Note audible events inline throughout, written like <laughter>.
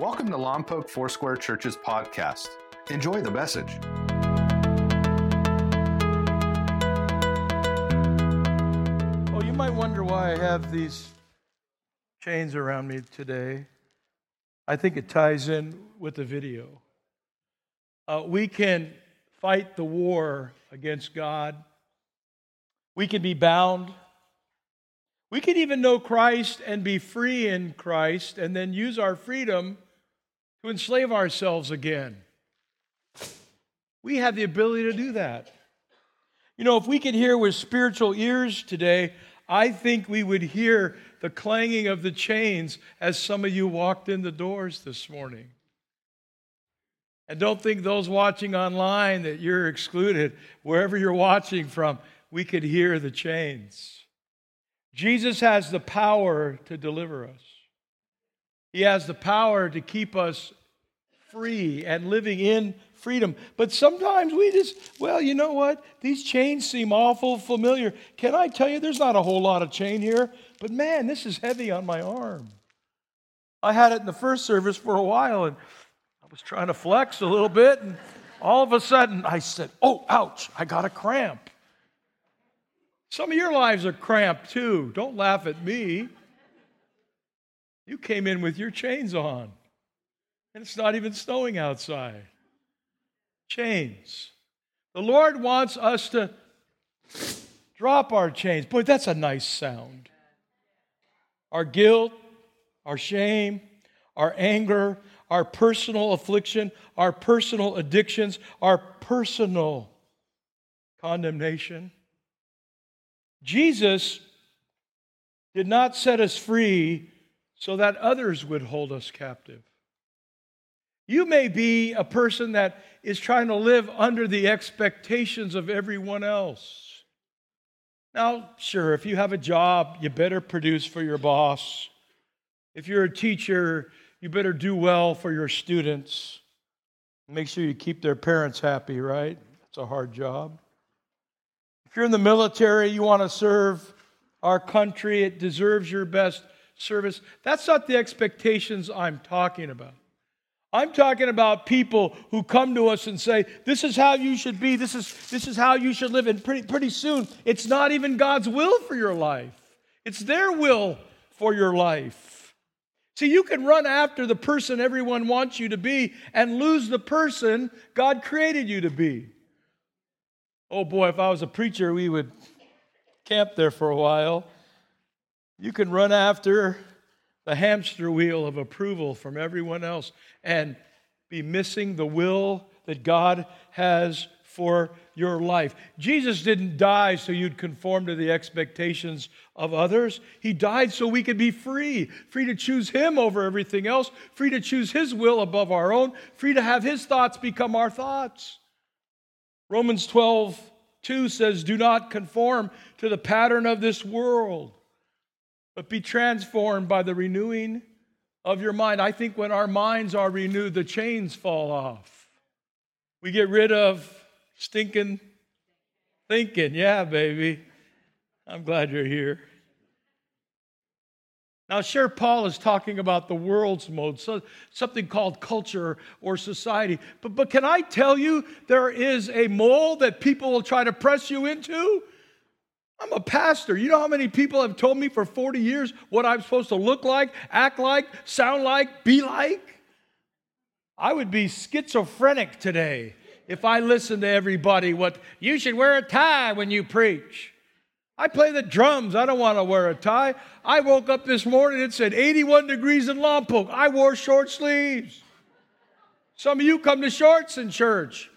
Welcome to Lompoc Foursquare Church's podcast. Enjoy the message. Oh, you might wonder why I have these chains around me today. I think it ties in with the video. Uh, we can fight the war against God. We can be bound. We can even know Christ and be free in Christ and then use our freedom to enslave ourselves again. We have the ability to do that. You know, if we could hear with spiritual ears today, I think we would hear the clanging of the chains as some of you walked in the doors this morning. And don't think those watching online that you're excluded. Wherever you're watching from, we could hear the chains. Jesus has the power to deliver us. He has the power to keep us free and living in freedom. But sometimes we just, well, you know what? These chains seem awful familiar. Can I tell you, there's not a whole lot of chain here, but man, this is heavy on my arm. I had it in the first service for a while and I was trying to flex a little bit, and all of a sudden I said, oh, ouch, I got a cramp. Some of your lives are cramped too. Don't laugh at me. You came in with your chains on, and it's not even snowing outside. Chains. The Lord wants us to drop our chains. Boy, that's a nice sound. Our guilt, our shame, our anger, our personal affliction, our personal addictions, our personal condemnation. Jesus did not set us free so that others would hold us captive. You may be a person that is trying to live under the expectations of everyone else. Now, sure, if you have a job, you better produce for your boss. If you're a teacher, you better do well for your students. Make sure you keep their parents happy, right? It's a hard job. If you're in the military, you want to serve our country, it deserves your best service. That's not the expectations I'm talking about. I'm talking about people who come to us and say, This is how you should be, this is, this is how you should live. And pretty, pretty soon, it's not even God's will for your life, it's their will for your life. See, you can run after the person everyone wants you to be and lose the person God created you to be. Oh boy, if I was a preacher, we would camp there for a while. You can run after the hamster wheel of approval from everyone else and be missing the will that God has for your life. Jesus didn't die so you'd conform to the expectations of others. He died so we could be free, free to choose Him over everything else, free to choose His will above our own, free to have His thoughts become our thoughts. Romans 12, 2 says, Do not conform to the pattern of this world, but be transformed by the renewing of your mind. I think when our minds are renewed, the chains fall off. We get rid of stinking thinking. Yeah, baby. I'm glad you're here. Now, sure, Paul is talking about the world's mode, so something called culture or society. But, but can I tell you, there is a mold that people will try to press you into? I'm a pastor. You know how many people have told me for 40 years what I'm supposed to look like, act like, sound like, be like? I would be schizophrenic today if I listened to everybody what you should wear a tie when you preach. I play the drums. I don't want to wear a tie. I woke up this morning, it said 81 degrees in Lompoc. I wore short sleeves. Some of you come to shorts in church.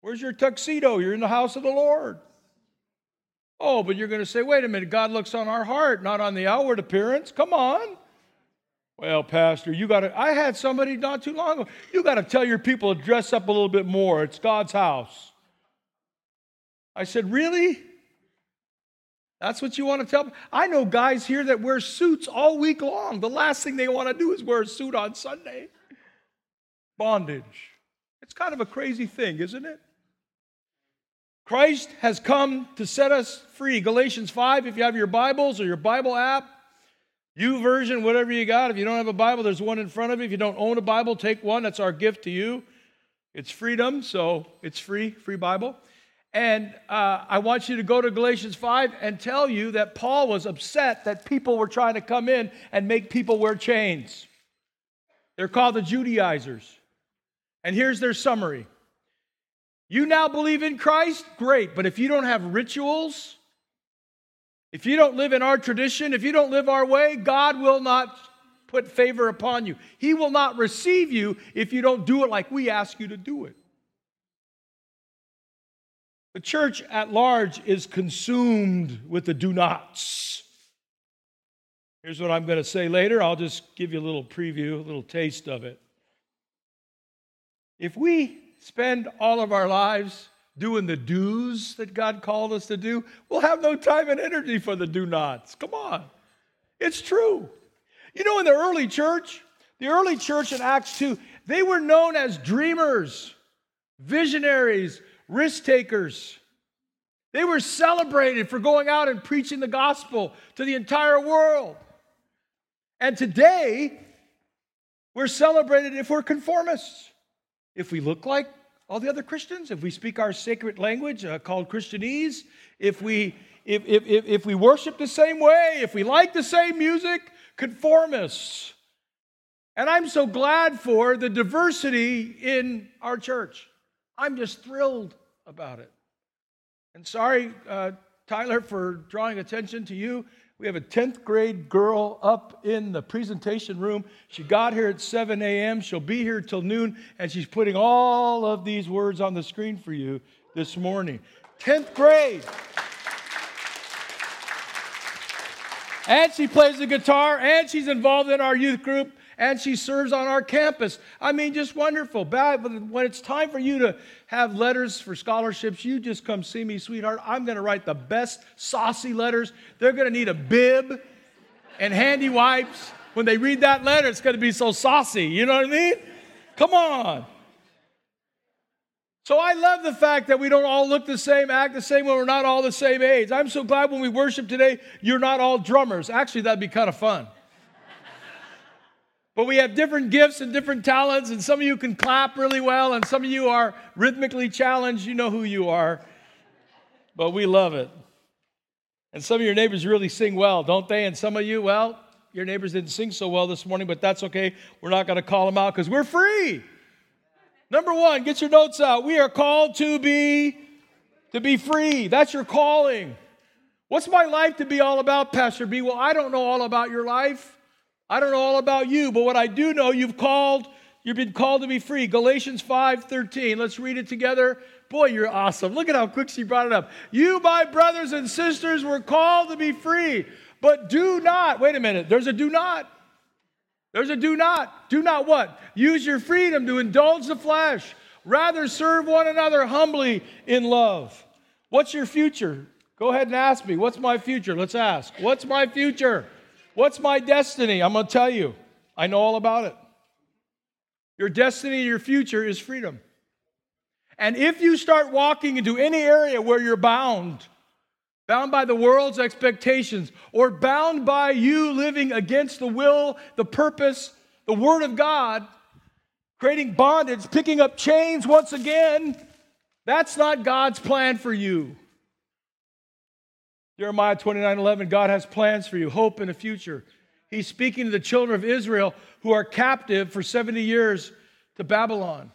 Where's your tuxedo? You're in the house of the Lord. Oh, but you're going to say, wait a minute, God looks on our heart, not on the outward appearance. Come on. Well, Pastor, you got to, I had somebody not too long ago, you got to tell your people to dress up a little bit more. It's God's house. I said, really? That's what you want to tell? I know guys here that wear suits all week long. The last thing they want to do is wear a suit on Sunday. Bondage. It's kind of a crazy thing, isn't it? Christ has come to set us free. Galatians 5, if you have your Bibles or your Bible app, YouVersion, whatever you got. If you don't have a Bible, there's one in front of you. If you don't own a Bible, take one. That's our gift to you. It's freedom, so it's free, free Bible. And uh, I want you to go to Galatians 5 and tell you that Paul was upset that people were trying to come in and make people wear chains. They're called the Judaizers. And here's their summary You now believe in Christ? Great. But if you don't have rituals, if you don't live in our tradition, if you don't live our way, God will not put favor upon you. He will not receive you if you don't do it like we ask you to do it. The church at large is consumed with the do nots. Here's what I'm going to say later. I'll just give you a little preview, a little taste of it. If we spend all of our lives doing the do's that God called us to do, we'll have no time and energy for the do nots. Come on. It's true. You know, in the early church, the early church in Acts 2, they were known as dreamers, visionaries, risk takers. They were celebrated for going out and preaching the gospel to the entire world. And today, we're celebrated if we're conformists. If we look like all the other Christians, if we speak our sacred language uh, called Christianese, if we, if, if, if, we worship the same way, if we like the same music, conformists. And I'm so glad for the diversity in our church. I'm just thrilled about it. And sorry, uh, Tyler, for drawing attention to you. We have a 10th grade girl up in the presentation room. She got here at 7 a.m. She'll be here till noon, and she's putting all of these words on the screen for you this morning. 10th grade. And she plays the guitar, and she's involved in our youth group, and she serves on our campus. I mean, just wonderful. But when it's time for you to have letters for scholarships, you just come see me, sweetheart. I'm going to write the best saucy letters. They're going to need a bib and handy wipes. When they read that letter, it's going to be so saucy. You know what I mean? Come on. So I love the fact that we don't all look the same, act the same when we're not all the same age. I'm so glad when we worship today, you're not all drummers. Actually, that'd be kind of fun. But we have different gifts and different talents, and some of you can clap really well, and some of you are rhythmically challenged. You know who you are. But we love it. And some of your neighbors really sing well, don't they? And some of you, well, your neighbors didn't sing so well this morning, but that's okay. We're not going to call them out because we're free. Number one, get your notes out. We are called to be to be free. That's your calling. What's my life to be all about, Pastor B? Well, I don't know all about your life. I don't know all about you, but what I do know, you've called, you've been called to be free. Galatians 5:13. Let's read it together. Boy, you're awesome. Look at how quick she brought it up. You, my brothers and sisters, were called to be free, but do not, wait a minute, there's a do not. There's a do not. Do not what? Use your freedom to indulge the flesh. Rather serve one another humbly in love. What's your future? Go ahead and ask me. What's my future? Let's ask. What's my future? What's my destiny? I'm going to tell you. I know all about it. Your destiny, your future is freedom. And if you start walking into any area where you're bound, bound by the world's expectations, or bound by you living against the will, the purpose, the Word of God, creating bondage, picking up chains once again, that's not God's plan for you. Jeremiah 29 11, God has plans for you, hope in the future. He's speaking to the children of Israel who are captive for 70 years to Babylon.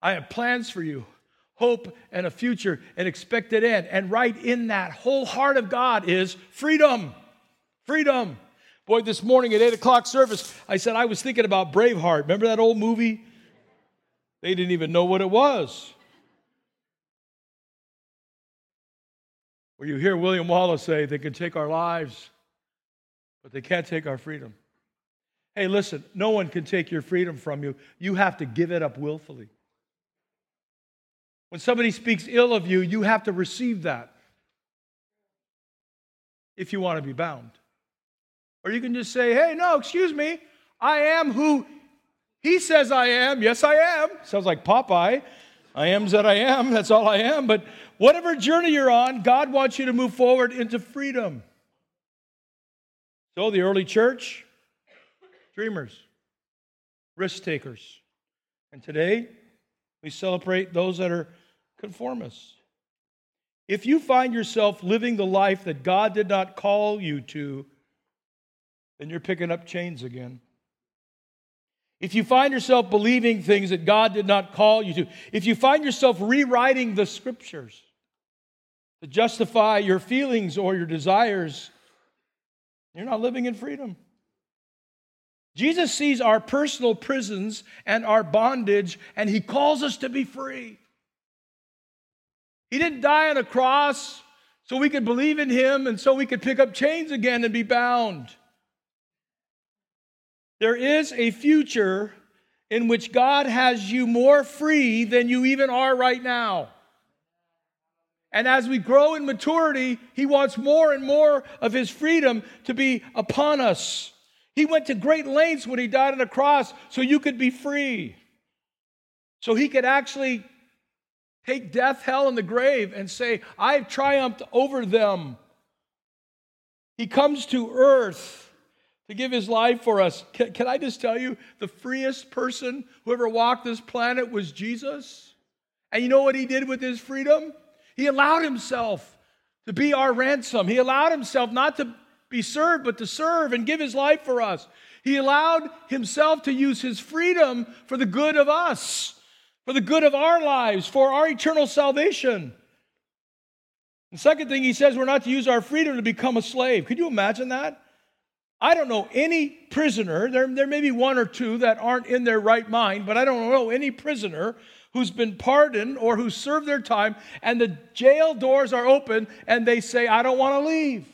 I have plans for you, hope and a future, an expected end. And right in that whole heart of God is freedom. Freedom. Boy, this morning at 8 o'clock service, I said I was thinking about Braveheart. Remember that old movie? They didn't even know what it was. Where you hear William Wallace say, they can take our lives, but they can't take our freedom. Hey, listen, no one can take your freedom from you. You have to give it up willfully. When somebody speaks ill of you, you have to receive that if you want to be bound. Or you can just say, hey, no, excuse me, I am who he says I am. Yes, I am. Sounds like Popeye. I am that I am. That's all I am. But whatever journey you're on, God wants you to move forward into freedom. So the early church, dreamers, risk takers. And today, we celebrate those that are conformists. If you find yourself living the life that God did not call you to, then you're picking up chains again. If you find yourself believing things that God did not call you to, if you find yourself rewriting the scriptures to justify your feelings or your desires, you're not living in freedom. Jesus sees our personal prisons and our bondage, and he calls us to be free. He didn't die on a cross so we could believe in him and so we could pick up chains again and be bound. There is a future in which God has you more free than you even are right now. And as we grow in maturity, He wants more and more of His freedom to be upon us. He went to great lengths when He died on the cross so you could be free. So He could actually take death, hell, and the grave and say, I've triumphed over them. He comes to earth to give his life for us. Can, can, I just tell you, the freest person who ever walked this planet was Jesus? And you know what he did with his freedom? He allowed himself to be our ransom. He allowed himself not to be served, but to serve and give his life for us. He allowed himself to use his freedom for the good of us for the good of our lives, for our eternal salvation. The second thing he says, we're not to use our freedom to become a slave. Could you imagine that? I don't know any prisoner, there, there may be one or two that aren't in their right mind, but I don't know any prisoner who's been pardoned or who served their time and the jail doors are open and they say, I don't want to leave.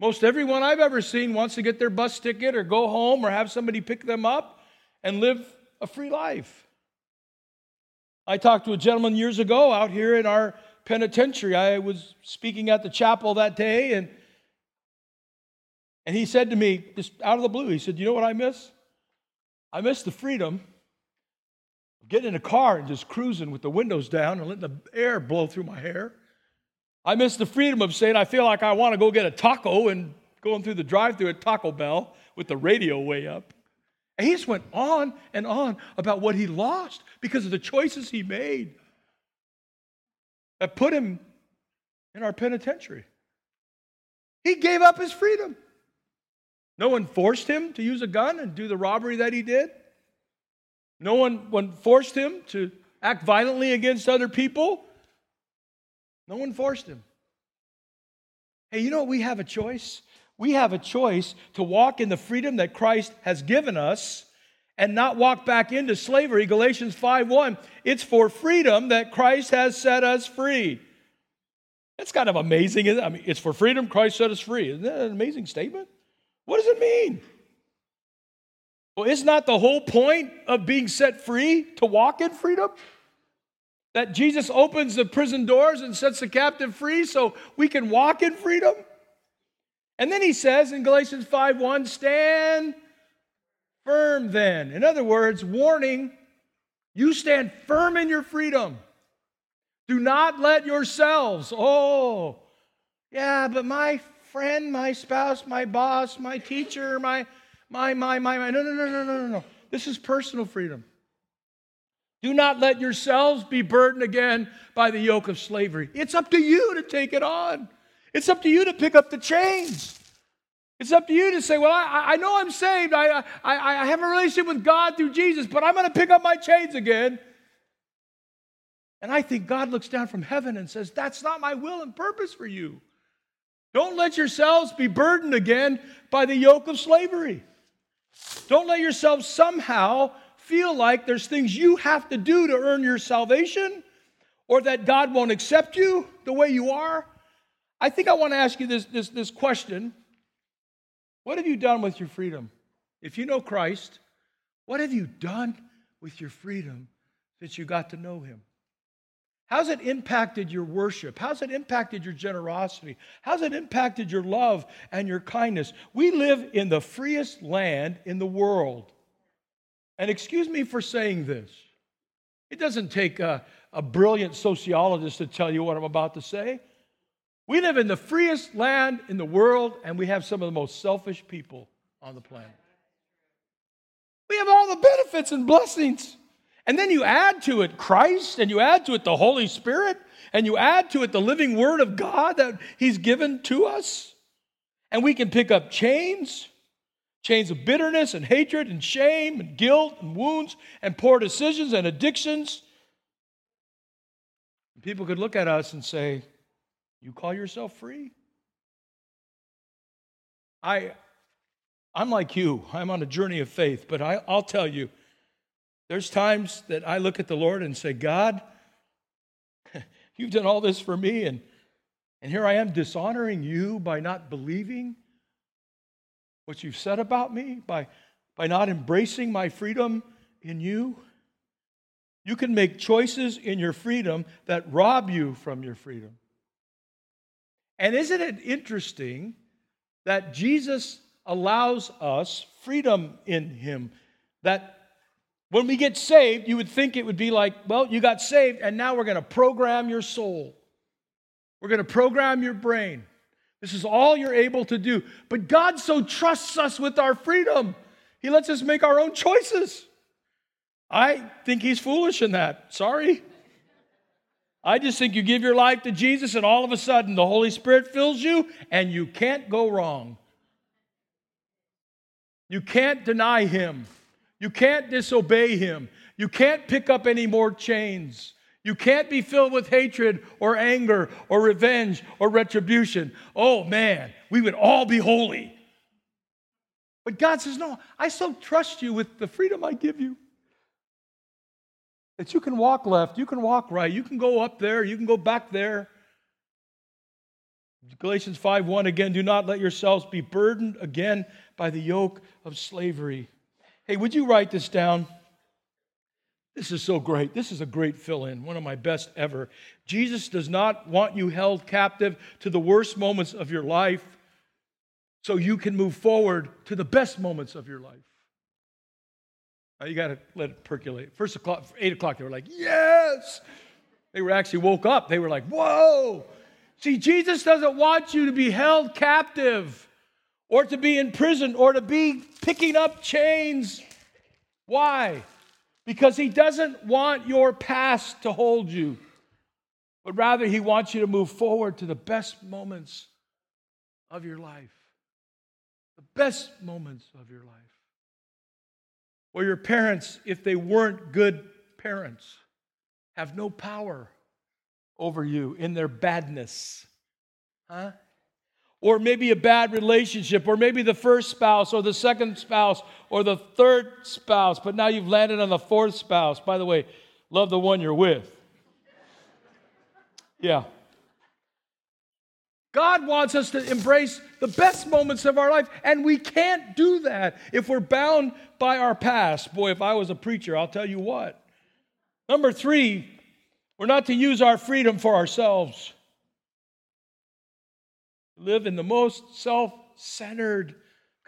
Most everyone I've ever seen wants to get their bus ticket or go home or have somebody pick them up and live a free life. I talked to a gentleman years ago out here in our penitentiary. I was speaking at the chapel that day, and, and he said to me, just out of the blue, he said, You know what I miss? I miss the freedom getting in a car and just cruising with the windows down and letting the air blow through my hair. I miss the freedom of saying, I feel like I want to go get a taco and going through the drive through at Taco Bell with the radio way up. And he just went on and on about what he lost because of the choices he made that put him in our penitentiary. He gave up his freedom. No one forced him to use a gun and do the robbery that he did. No one, forced him to act violently against other people. No one forced him. Hey, you know, we have a choice. We have a choice to walk in the freedom that Christ has given us and not walk back into slavery. Galatians 5:1. It's for freedom that Christ has set us free. That's kind of amazing. I mean, it's for freedom Christ set us free. Isn't that an amazing statement? What does it mean? Well, is not the whole point of being set free to walk in freedom? That Jesus opens the prison doors and sets the captive free so we can walk in freedom? And then he says in Galatians 5:1, stand firm then. In other words, warning, you stand firm in your freedom. Do not let yourselves, oh, yeah, but my friend, my spouse, my boss, my teacher, my, my, my, my, my. No, no, no, no, no, no, no. This is personal freedom. Do not let yourselves be burdened again by the yoke of slavery. It's up to you to take it on. It's up to you to pick up the chains. It's up to you to say, Well, I, I know I'm saved. I, I, I have a relationship with God through Jesus, but I'm going to pick up my chains again. And I think God looks down from heaven and says, That's not my will and purpose for you. Don't let yourselves be burdened again by the yoke of slavery. Don't let yourself somehow feel like there's things you have to do to earn your salvation or that God won't accept you the way you are. I think I want to ask you this, this, this question. What have you done with your freedom? If you know Christ, what have you done with your freedom since you got to know Him? How's it impacted your worship? How's it impacted your generosity? How's it impacted your love and your kindness? We live in the freest land in the world. And excuse me for saying this. It doesn't take a, a brilliant sociologist to tell you what I'm about to say. We live in the freest land in the world, and we have some of the most selfish people on the planet. We have all the benefits and blessings. And then you add to it Christ, and you add to it the Holy Spirit, and you add to it the living Word of God that He's given to us. And we can pick up chains chains of bitterness and hatred and shame and guilt and wounds and poor decisions and addictions. People could look at us and say, You call yourself free? I, I'm like you. I'm on a journey of faith, but I, I'll tell you, there's times that I look at the Lord and say, God, <laughs> you've done all this for me, and, and here I am dishonoring you by not believing what you've said about me, by, by not embracing my freedom in you. You can make choices in your freedom that rob you from your freedom. And isn't it interesting that Jesus allows us freedom in Him? That when we get saved, you would think it would be like, well, you got saved, and now we're going to program your soul. We're going to program your brain. This is all you're able to do. But God so trusts us with our freedom, He lets us make our own choices. I think He's foolish in that. Sorry. I just think you give your life to Jesus, and all of a sudden the Holy Spirit fills you, and you can't go wrong. You can't deny Him. You can't disobey Him. You can't pick up any more chains. You can't be filled with hatred or anger or revenge or retribution. Oh man, we would all be holy. But God says, No, I so trust you with the freedom I give you that you can walk left, you can walk right, you can go up there, you can go back there. Galatians 5 1 again, do not let yourselves be burdened again by the yoke of slavery. Hey, would you write this down? This is so great. This is a great fill in, one of my best ever. Jesus does not want you held captive to the worst moments of your life so you can move forward to the best moments of your life. Now you got to let it percolate. First o'clock, eight o'clock, they were like, yes. They were actually woke up. They were like, whoa. See, Jesus doesn't want you to be held captive or to be in prison or to be picking up chains. Why? because he doesn't want your past to hold you, but rather he wants you to move forward to the best moments of your life. The best moments of your life. Or your parents, if they weren't good parents, have no power over you in their badness. Huh? Or maybe a bad relationship, or maybe the first spouse, or the second spouse, or the third spouse, but now you've landed on the fourth spouse. By the way, love the one you're with. Yeah. God wants us to embrace the best moments of our life, and we can't do that if we're bound by our past. Boy, if I was a preacher, I'll tell you what. Number three, we're not to use our freedom for ourselves live in the most self centered,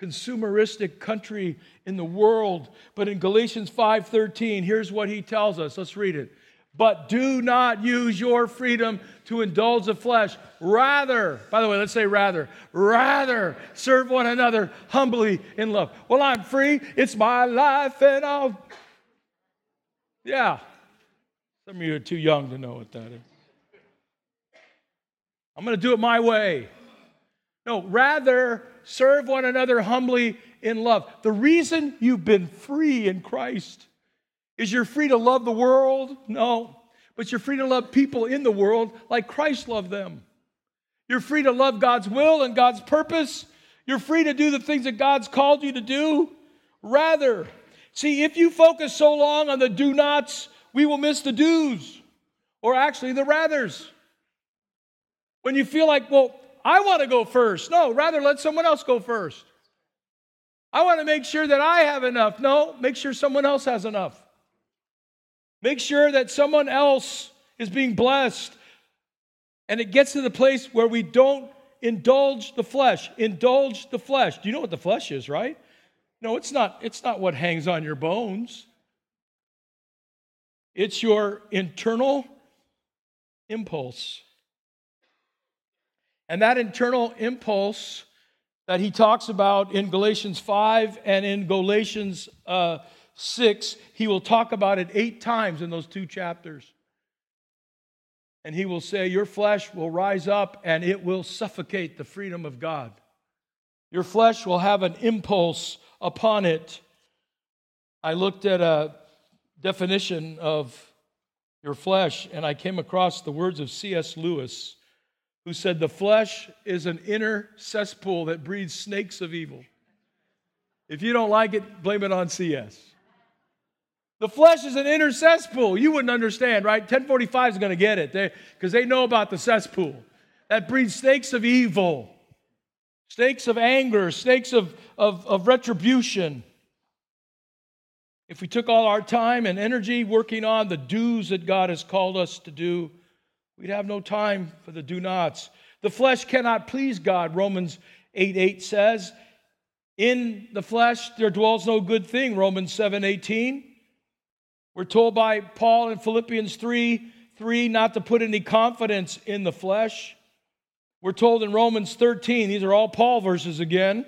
consumeristic country in the world. But in Galatians 5:13, here's what he tells us. Let's read it. But do not use your freedom to indulge the flesh. Rather, by the way, let's say rather, rather serve one another humbly in love. Well, I'm free. It's my life and I'll. Yeah. Some of you are too young to know what that is. I'm going to do it my way. No, rather serve one another humbly in love. The reason you've been free in Christ is you're free to love the world? No, but you're free to love people in the world like Christ loved them. You're free to love God's will and God's purpose. You're free to do the things that God's called you to do. Rather, see, if you focus so long on the do nots, we will miss the do's, or actually the rathers. When you feel like, well, I want to go first. No, rather let someone else go first. I want to make sure that I have enough. No, make sure someone else has enough. Make sure that someone else is being blessed. And it gets to the place where we don't indulge the flesh. Indulge the flesh. Do you know what the flesh is, right? No, it's not it's not what hangs on your bones. It's your internal impulse. And that internal impulse that he talks about in Galatians 5 and in Galatians uh, 6, he will talk about it eight times in those two chapters. And he will say, Your flesh will rise up and it will suffocate the freedom of God. Your flesh will have an impulse upon it. I looked at a definition of your flesh and I came across the words of C.S. Lewis, who said, The flesh is an inner cesspool that breeds snakes of evil. If you don't like it, blame it on C.S. The flesh is an inner cesspool. You wouldn't understand, right? 1045 is going to get it because they, they know about the cesspool. That breeds snakes of evil, snakes of anger, snakes of, of, of retribution. If we took all our time and energy working on the do's that God has called us to do, we'd have no time for the do nots. The flesh cannot please God, Romans 8 8 says. In the flesh there dwells no good thing, Romans 7 18. We're told by Paul in Philippians 3 3 not to put any confidence in the flesh. We're told in Romans 13, these are all Paul verses again,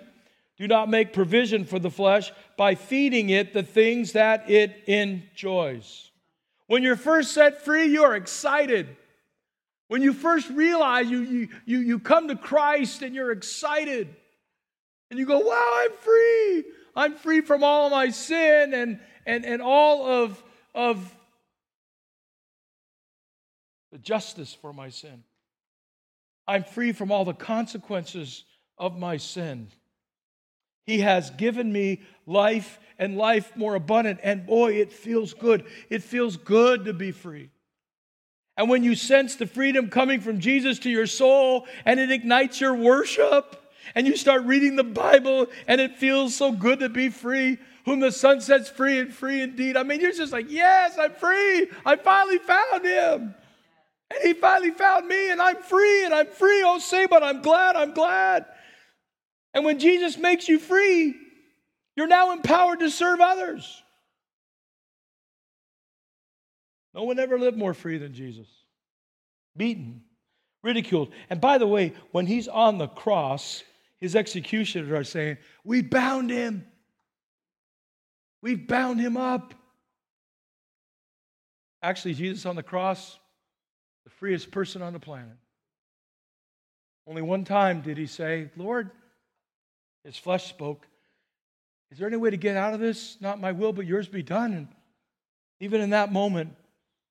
do not make provision for the flesh by feeding it the things that it enjoys. When you're first set free, you're excited. When you first realize you, you, you, you come to Christ and you're excited, and you go, Wow, I'm free. I'm free from all my sin and, and, and all of of the justice for my sin. I'm free from all the consequences of my sin. He has given me life and life more abundant. And boy, it feels good. It feels good to be free. And when you sense the freedom coming from Jesus to your soul and it ignites your worship, and you start reading the Bible and it feels so good to be free, whom the Son sets free and free indeed. I mean, you're just like, yes, I'm free. I finally found him. And he finally found me, and I'm free, and I'm free. Oh, say, but I'm glad, I'm glad. And when Jesus makes you free, you're now empowered to serve others. No one ever lived more free than Jesus. Beaten, ridiculed. And by the way, when he's on the cross, his executioners are saying, We bound him. We've bound him up. Actually, Jesus on the cross, the freest person on the planet. Only one time did he say, Lord, his flesh spoke, Is there any way to get out of this? Not my will, but yours be done. And even in that moment,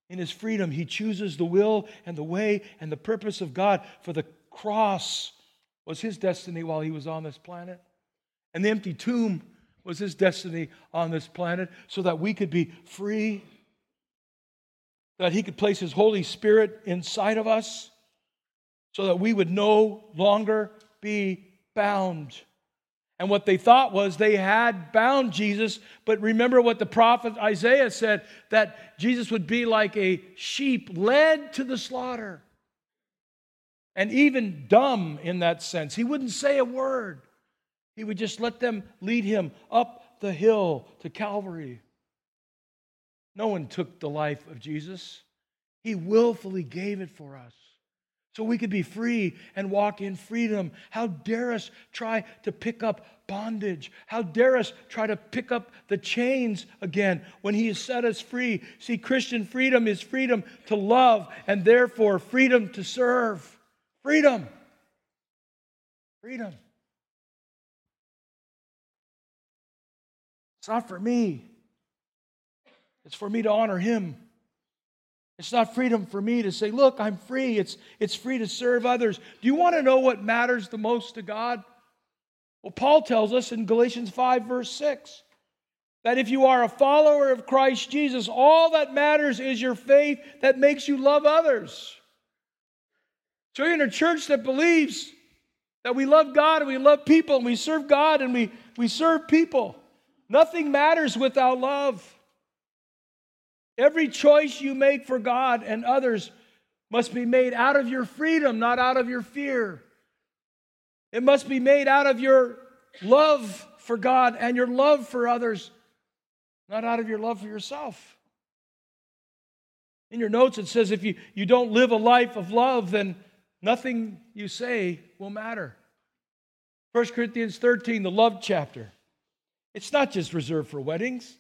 in his freedom, he chooses the will and the way and the purpose of God. For the cross was his destiny while he was on this planet. And the empty tomb was his destiny on this planet so that we could be free, that he could place his Holy Spirit inside of us so that we would no longer be bound. And what they thought was they had bound Jesus, but remember what the prophet Isaiah said that Jesus would be like a sheep led to the slaughter. And even dumb in that sense. He wouldn't say a word. He would just let them lead him up the hill to Calvary. No one took the life of Jesus, He willfully gave it for us. So we could be free and walk in freedom. How dare us try to pick up bondage? How dare us try to pick up the chains again when He has set us free? See, Christian freedom is freedom to love and therefore freedom to serve. Freedom. Freedom. It's not for me, it's for me to honor Him. It's not freedom for me to say, Look, I'm free. It's, it's free to serve others. Do you want to know what matters the most to God? Well, Paul tells us in Galatians 5, verse 6, that if you are a follower of Christ Jesus, all that matters is your faith that makes you love others. So you're in a church that believes that we love God and we love people and we serve God and we, we serve people. Nothing matters without love. Every choice you make for God and others must be made out of your freedom, not out of your fear. It must be made out of your love for God and your love for others, not out of your love for yourself. In your notes, it says if you, you don't live a life of love, then, nothing you say will matter. 1 Corinthians 13, the love chapter. It's not just reserved for weddings,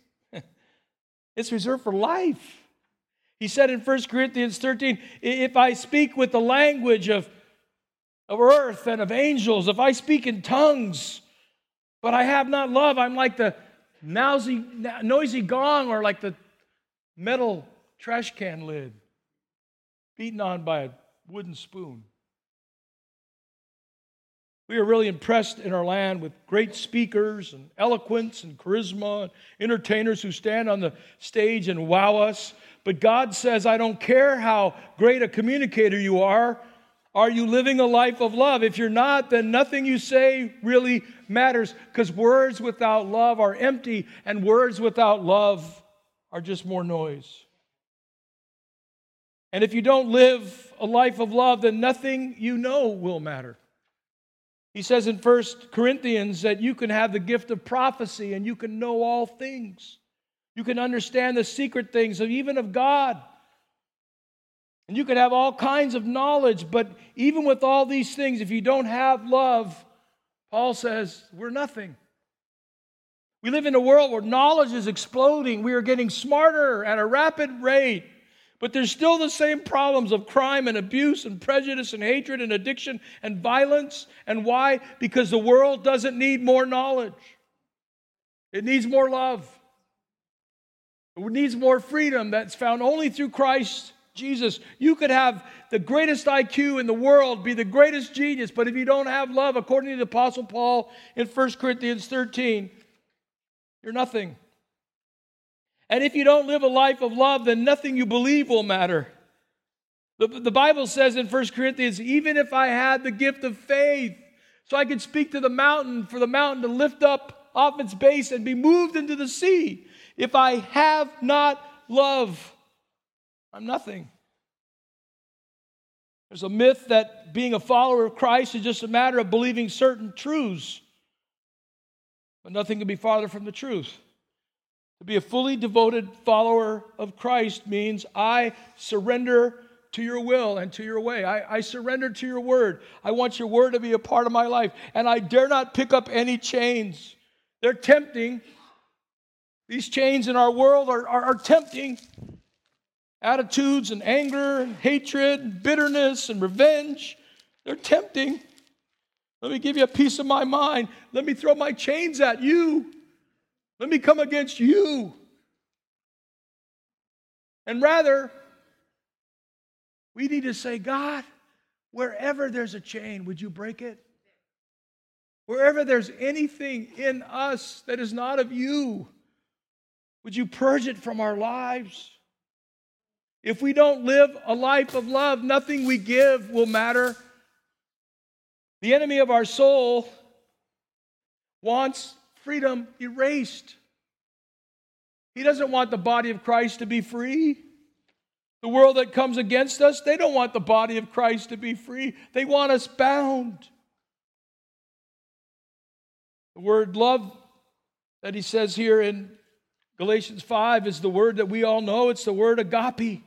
it's reserved for life. He said in 1 Corinthians 13, if I speak with the language of, of earth and of angels, if I speak in tongues, but I have not love, I'm like the noisy, noisy gong or like the metal trash can lid beaten on by a wooden spoon. We are really impressed in our land with great speakers and eloquence and charisma and entertainers who stand on the stage and wow us. But God says, I don't care how great a communicator you are. Are you living a life of love? If you're not, then nothing you say really matters because words without love are empty and words without love are just more noise. And if you don't live a life of love, then nothing you know will matter. He says in First Corinthians that you can have the gift of prophecy and you can know all things. You can understand the secret things of even of God. And you can have all kinds of knowledge, but even with all these things, if you don't have love, Paul says, we're nothing. We live in a world where knowledge is exploding. We are getting smarter at a rapid rate. But there's still the same problems of crime and abuse and prejudice and hatred and addiction and violence. And why? Because the world doesn't need more knowledge, it needs more love. It needs more freedom that's found only through Christ Jesus. You could have the greatest IQ in the world, be the greatest genius, but if you don't have love, according to the Apostle Paul in 1 Corinthians 13, you're nothing. And if you don't live a life of love, then nothing you believe will matter. The, the Bible says in 1 Corinthians, even if I had the gift of faith, so I could speak to the mountain, for the mountain to lift up off its base and be moved into the sea. If I have not love, I'm nothing. There's a myth that being a follower of Christ is just a matter of believing certain truths, but nothing can be farther from the truth. To be a fully devoted follower of Christ means I surrender to your will and to your way. I, I, surrender to your word. I want your word to be a part of my life. And I dare not pick up any chains. They're tempting. These chains in our world are, are, are tempting. Attitudes and anger and hatred and bitterness and revenge. They're tempting. Let me give you a piece of my mind. Let me throw my chains at you. Let me come against you. And rather, we need to say, God, wherever there's a chain, would you break it? Wherever there's anything in us that is not of you, would you purge it from our lives? If we don't live a life of love, nothing we give will matter. The enemy of our soul wants freedom erased. He doesn't want the body of Christ to be free. The world that comes against us, they don't want the body of Christ to be free. They want us bound. The word love that he says here in Galatians 5 is the word that we all know. It's the word agape.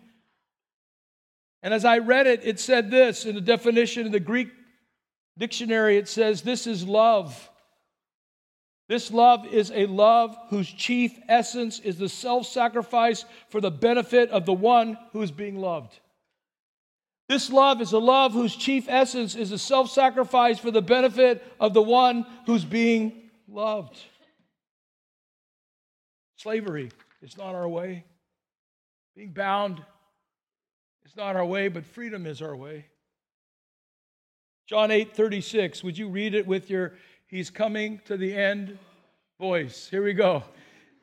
And as I read it, it said this in the definition in the Greek dictionary it says, This is love this love is a love whose chief essence is the self sacrifice for the benefit of the one who is being loved. This love is a love whose chief essence is a self sacrifice for the benefit of the one who's being loved. Slavery is not our way. Being bound is not our way, but freedom is our way. John 8 36, would you read it with your He's coming to the end voice. Here we go.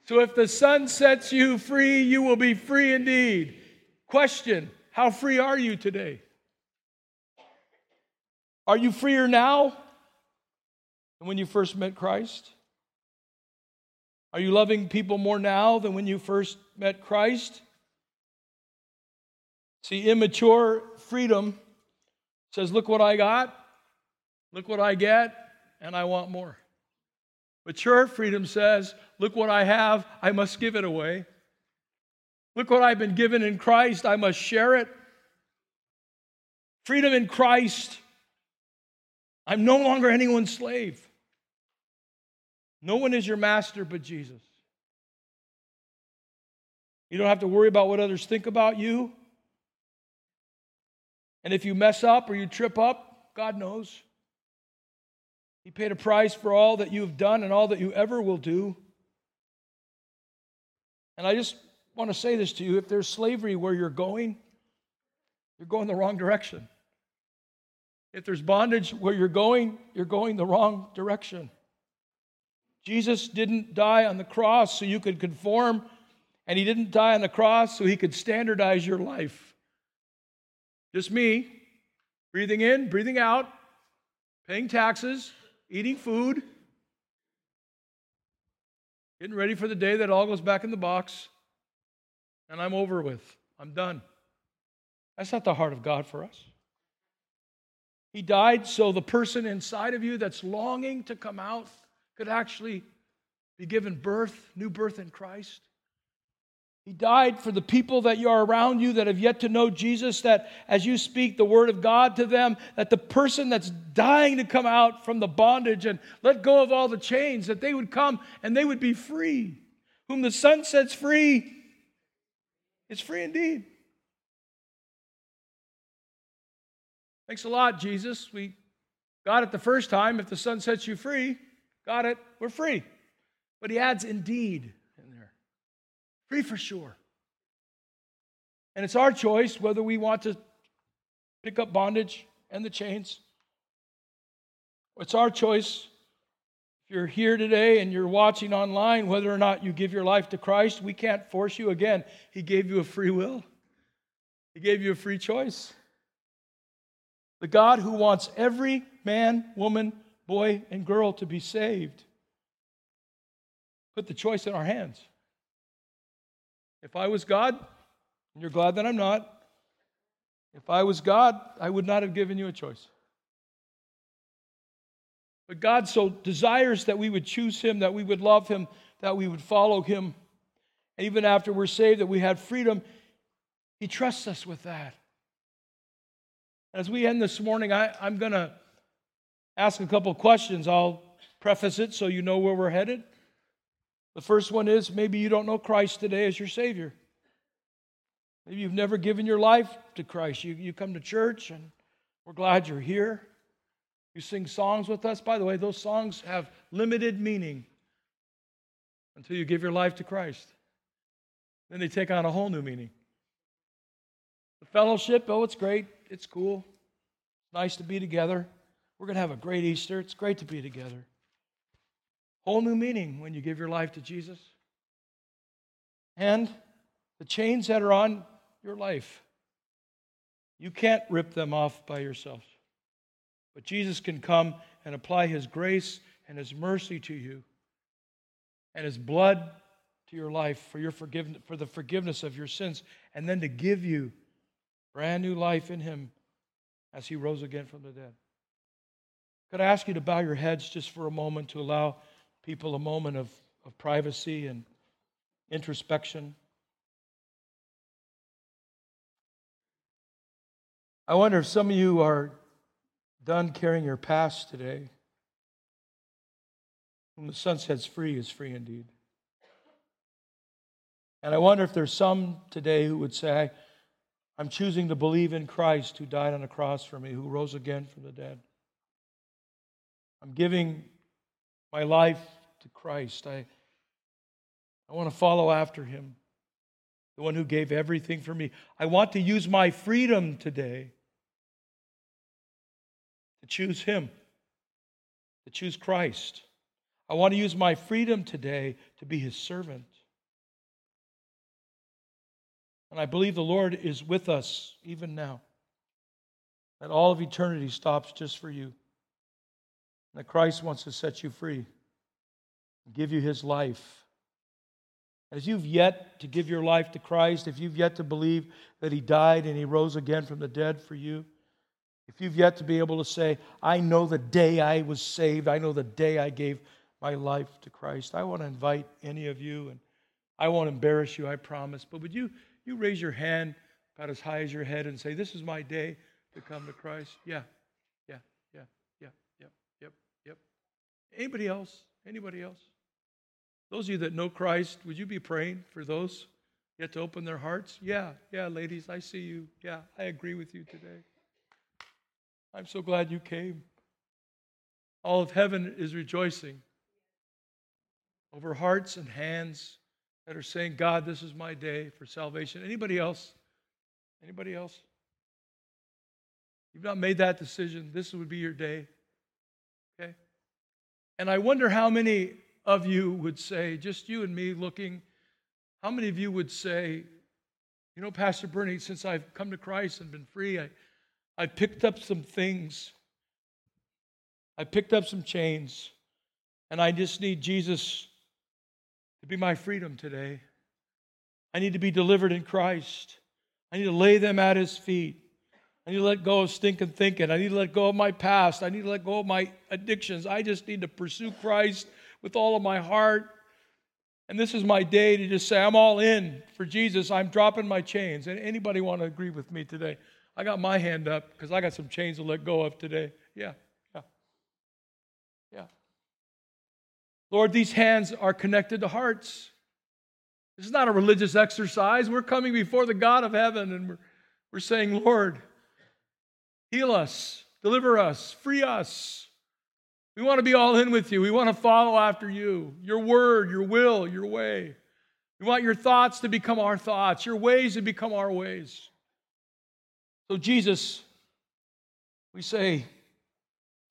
So if the Son sets you free, you will be free indeed. Question How free are you today? Are you freer now than when you first met Christ? Are you loving people more now than when you first met Christ? See, immature freedom says, Look what I got, look what I get, and I want more. Mature freedom says, Look what I have, I must give it away. Look what I've been given in Christ, I must share it. freedom in Christ. I'm no longer anyone's slave. No one is your master but Jesus. You don't have to worry about what others think about you. And if you mess up or you trip up, God knows. He paid a price for all that you have done and all that you ever will do. And I just want to say this to you if there's slavery where you're going, you're going the wrong direction. If there's bondage where you're going, you're going the wrong direction. Jesus didn't die on the cross so you could conform, and he didn't die on the cross so he could standardize your life. Just me, breathing in, breathing out, paying taxes, eating food, getting ready for the day that all goes back in the box, and I'm over with. I'm done. That's not the heart of God for us. He died so the person inside of you that's longing to come out could actually be given birth, new birth in Christ. He died for the people that you are around you that have yet to know Jesus, that as you speak the word of God to them, that the person that's dying to come out from the bondage and let go of all the chains, that they would come and they would be free. Whom the Son sets free is free indeed. Thanks a lot, Jesus. We got it the first time. If the Son sets you free, got it, we're free. But he adds indeed. Free for sure. And it's our choice whether we want to pick up bondage and the chains. It's our choice. If you're here today and you're watching online, whether or not you give your life to Christ, we can't force you. Again, He gave you a free will, He gave you a free choice. The God who wants every man, woman, boy, and girl to be saved put the choice in our hands. If I was God, and you're glad that I'm not, if I was God, I would not have given you a choice. But God so desires that we would choose Him, that we would love Him, that we would follow Him. And even after we're saved, that we had freedom, He trusts us with that. As we end this morning, I, am going to ask a couple questions. I'll preface it so you know where we're headed. The first one is maybe you don't know Christ today as your Savior. Maybe you've never given your life to Christ. You, you come to church and we're glad you're here. You sing songs with us. By the way, those songs have limited meaning until you give your life to Christ. Then they take on a whole new meaning. The fellowship, oh, it's great. It's cool. It's nice to be together. We're going to have a great Easter. It's great to be together. Whole new meaning when you give your life to Jesus. And the chains that are on your life, you can't rip them off by yourself. But Jesus can come and apply His grace and His mercy to you and His blood to your life for, your forgiveness, for the forgiveness of your sins, and then to give you brand new life in Him as He rose again from the dead. Could I ask you to bow your heads just for a moment to allow people a moment of, of privacy and introspection. I wonder if some of you are done carrying your past today. Whom the Son sets free is free indeed. And I wonder if there's some today who would say, I'm choosing to believe in Christ who died on the cross for me, who rose again from the dead. I'm giving my life to Christ. I, I want to follow after him, the one who gave everything for me. I want to use my freedom today to choose him, to choose Christ. I want to use my freedom today to be his servant. And I believe the Lord is with us even now. That all of eternity stops just for you that Christ wants to set you free, give you his life. As you've yet to give your life to Christ, if you've yet to believe that he died and he rose again from the dead for you, if you've yet to be able to say, I know the day I was saved, I know the day I gave my life to Christ, I want to invite any of you, and I won't embarrass you, I promise, but would you, you raise your hand about as high as your head and say, This is my day to come to Christ? Yeah, yeah, yeah, yeah, yep, yep, yep. Anybody else? Anybody else? Those of you that know Christ, would you be praying for those yet to open their hearts? Yeah, yeah, ladies, I see you. Yeah, I agree with you today. I'm so glad you came. All of heaven is rejoicing over hearts and hands that are saying, God, this is my day for salvation. Anybody else? Anybody else? You've not made that decision. This would be your day. Okay? And I wonder how many of you would say, just you and me looking, how many of you would say, you know, Pastor Bernie, since I've come to Christ and been free, I, I picked up some things. I picked up some chains, and I just need Jesus to be my freedom today. I need to be delivered in Christ. I need to lay them at His feet. I need to let go of stinking thinking. I need to let go of my past. I need to let go of my addictions. I just need to pursue Christ with all of my heart. And this is my day to just say, I'm all in for Jesus. I'm dropping my chains. And anybody want to agree with me today? I got my hand up because I got some chains to let go of today. Yeah, yeah, yeah. Lord, these hands are connected to hearts. This is not a religious exercise. We're coming before the God of heaven and we're, we're saying, Lord, heal us, deliver us, free us. We want to be all in with you. We want to follow after you, your word, your will, your way. We want your thoughts to become our thoughts, your ways to become our ways. So, Jesus, we say,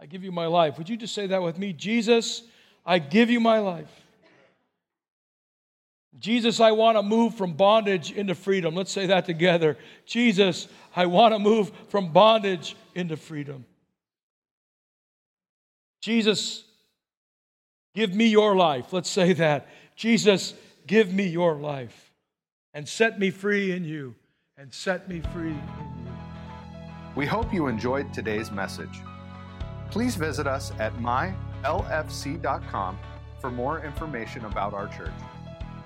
I give you my life. Would you just say that with me? Jesus, I give you my life. Jesus, I want to move from bondage into freedom. Let's say that together. Jesus, I want to move from bondage into freedom. Jesus, give me your life. Let's say that. Jesus, give me your life and set me free in you and set me free in you. We hope you enjoyed today's message. Please visit us at mylfc.com for more information about our church.